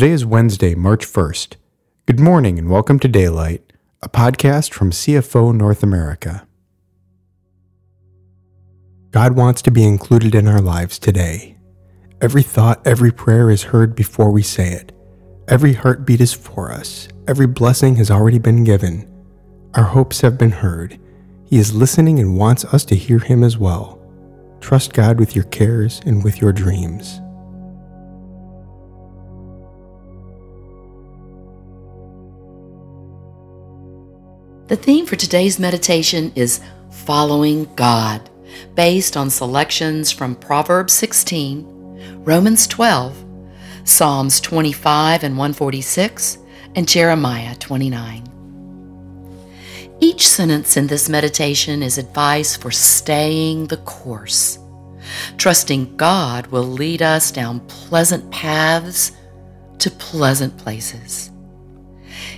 Today is Wednesday, March 1st. Good morning and welcome to Daylight, a podcast from CFO North America. God wants to be included in our lives today. Every thought, every prayer is heard before we say it. Every heartbeat is for us. Every blessing has already been given. Our hopes have been heard. He is listening and wants us to hear Him as well. Trust God with your cares and with your dreams. The theme for today's meditation is Following God, based on selections from Proverbs 16, Romans 12, Psalms 25 and 146, and Jeremiah 29. Each sentence in this meditation is advice for staying the course. Trusting God will lead us down pleasant paths to pleasant places.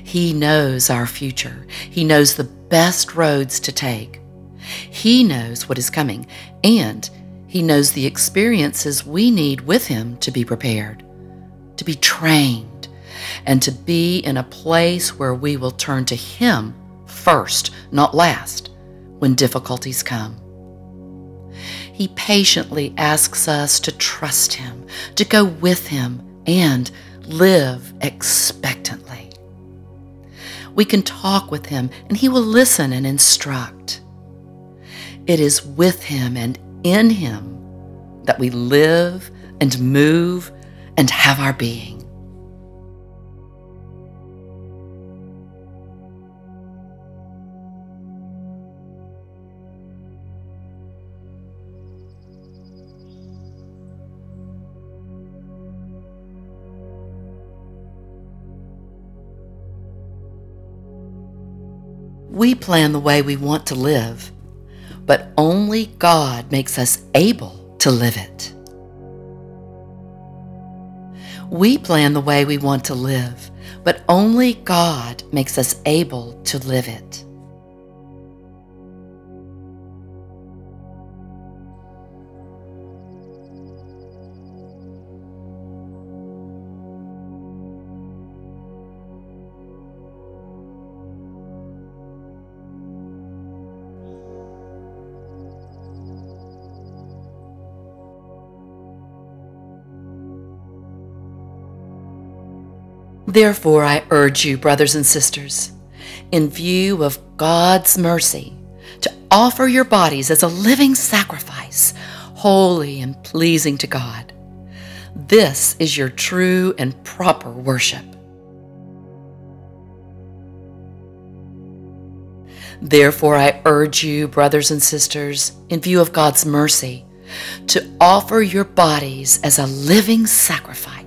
He knows our future. He knows the best roads to take. He knows what is coming, and He knows the experiences we need with Him to be prepared, to be trained, and to be in a place where we will turn to Him first, not last, when difficulties come. He patiently asks us to trust Him, to go with Him, and live expectantly. We can talk with Him, and He will listen and instruct. It is with Him and in Him that we live and move and have our being. We plan the way we want to live, but only God makes us able to live it. We plan the way we want to live, but only God makes us able to live it. Therefore, I urge you, brothers and sisters, in view of God's mercy, to offer your bodies as a living sacrifice, holy and pleasing to God. This is your true and proper worship. Therefore, I urge you, brothers and sisters, in view of God's mercy, to offer your bodies as a living sacrifice,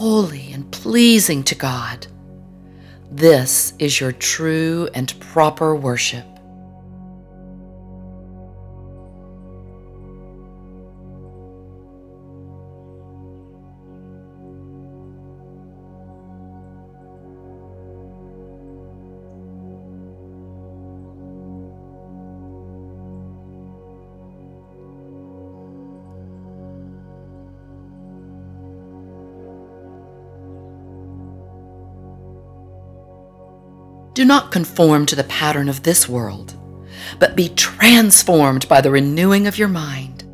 holy and pleasing to God. This is your true and proper worship. Do not conform to the pattern of this world, but be transformed by the renewing of your mind.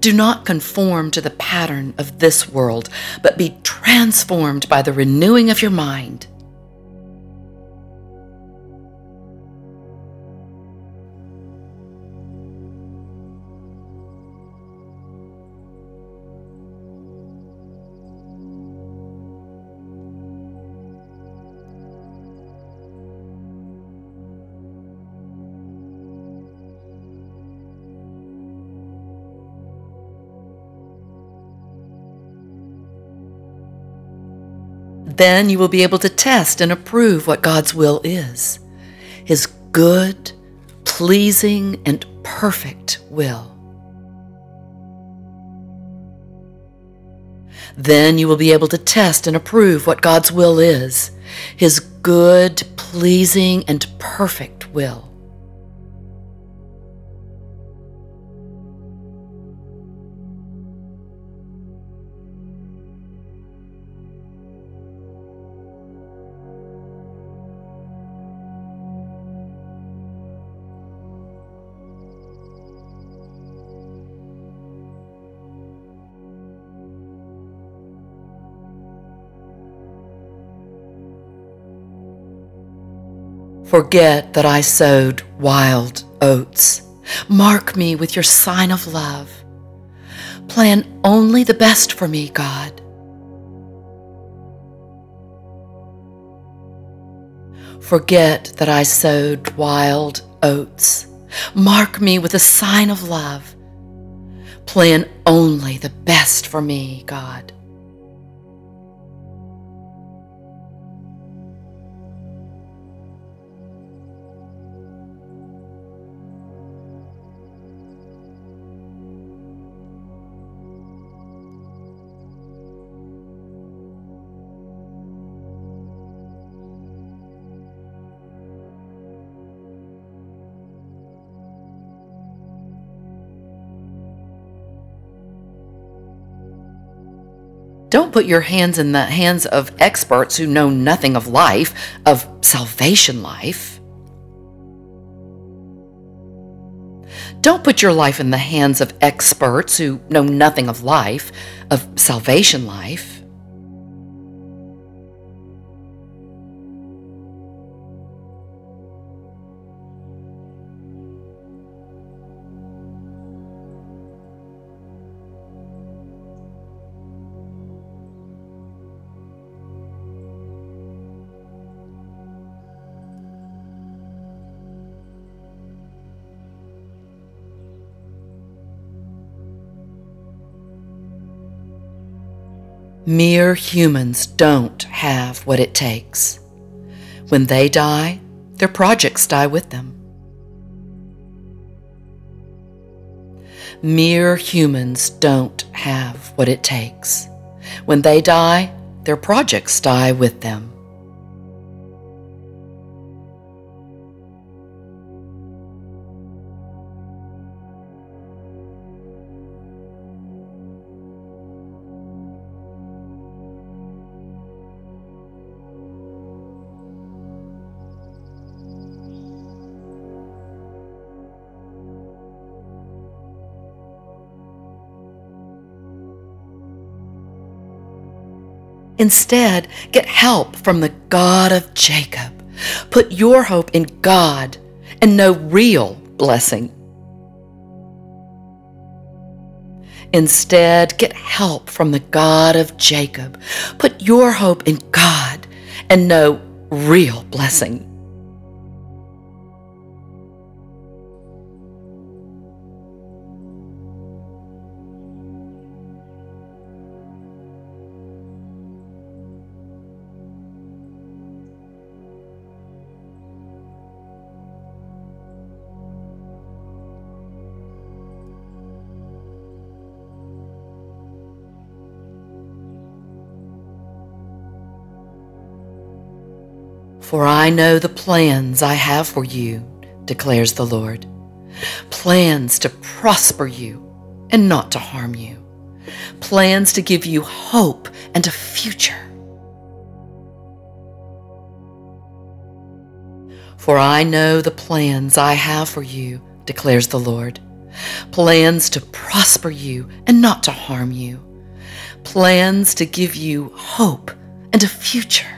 Do not conform to the pattern of this world, but be transformed by the renewing of your mind. Then you will be able to test and approve what God's will is His good, pleasing, and perfect will. Then you will be able to test and approve what God's will is His good, pleasing, and perfect will. Forget that I sowed wild oats. Mark me with your sign of love. Plan only the best for me, God. Forget that I sowed wild oats. Mark me with a sign of love. Plan only the best for me, God. Don't put your hands in the hands of experts who know nothing of life, of salvation life. Don't put your life in the hands of experts who know nothing of life, of salvation life. Mere humans don't have what it takes. When they die, their projects die with them. Mere humans don't have what it takes. When they die, their projects die with them. Instead, get help from the God of Jacob. Put your hope in God and know real blessing. Instead, get help from the God of Jacob. Put your hope in God and know real blessing. For I know the plans I have for you, declares the Lord. Plans to prosper you and not to harm you. Plans to give you hope and a future. For I know the plans I have for you, declares the Lord. Plans to prosper you and not to harm you. Plans to give you hope and a future.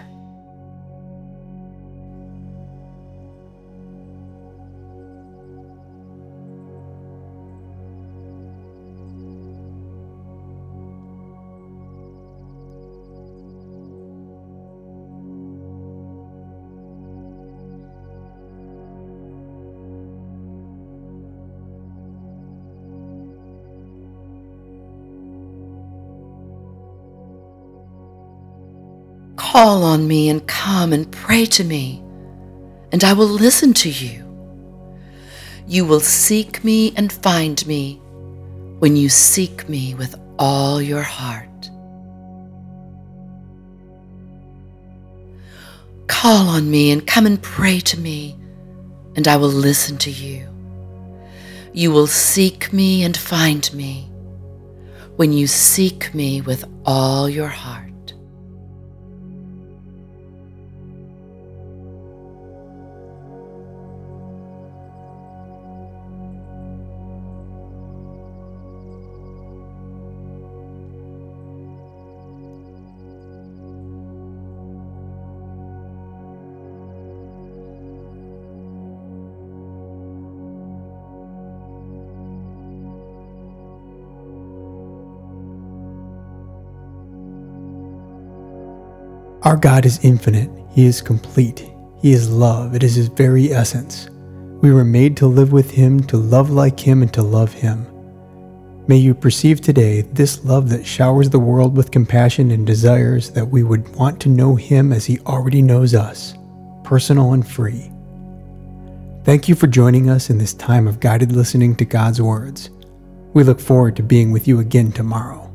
Call on me and come and pray to me, and I will listen to you. You will seek me and find me when you seek me with all your heart. Call on me and come and pray to me, and I will listen to you. You will seek me and find me when you seek me with all your heart. Our God is infinite, He is complete, He is love, it is His very essence. We were made to live with Him, to love like Him, and to love Him. May you perceive today this love that showers the world with compassion and desires that we would want to know Him as He already knows us, personal and free. Thank you for joining us in this time of guided listening to God's words. We look forward to being with you again tomorrow.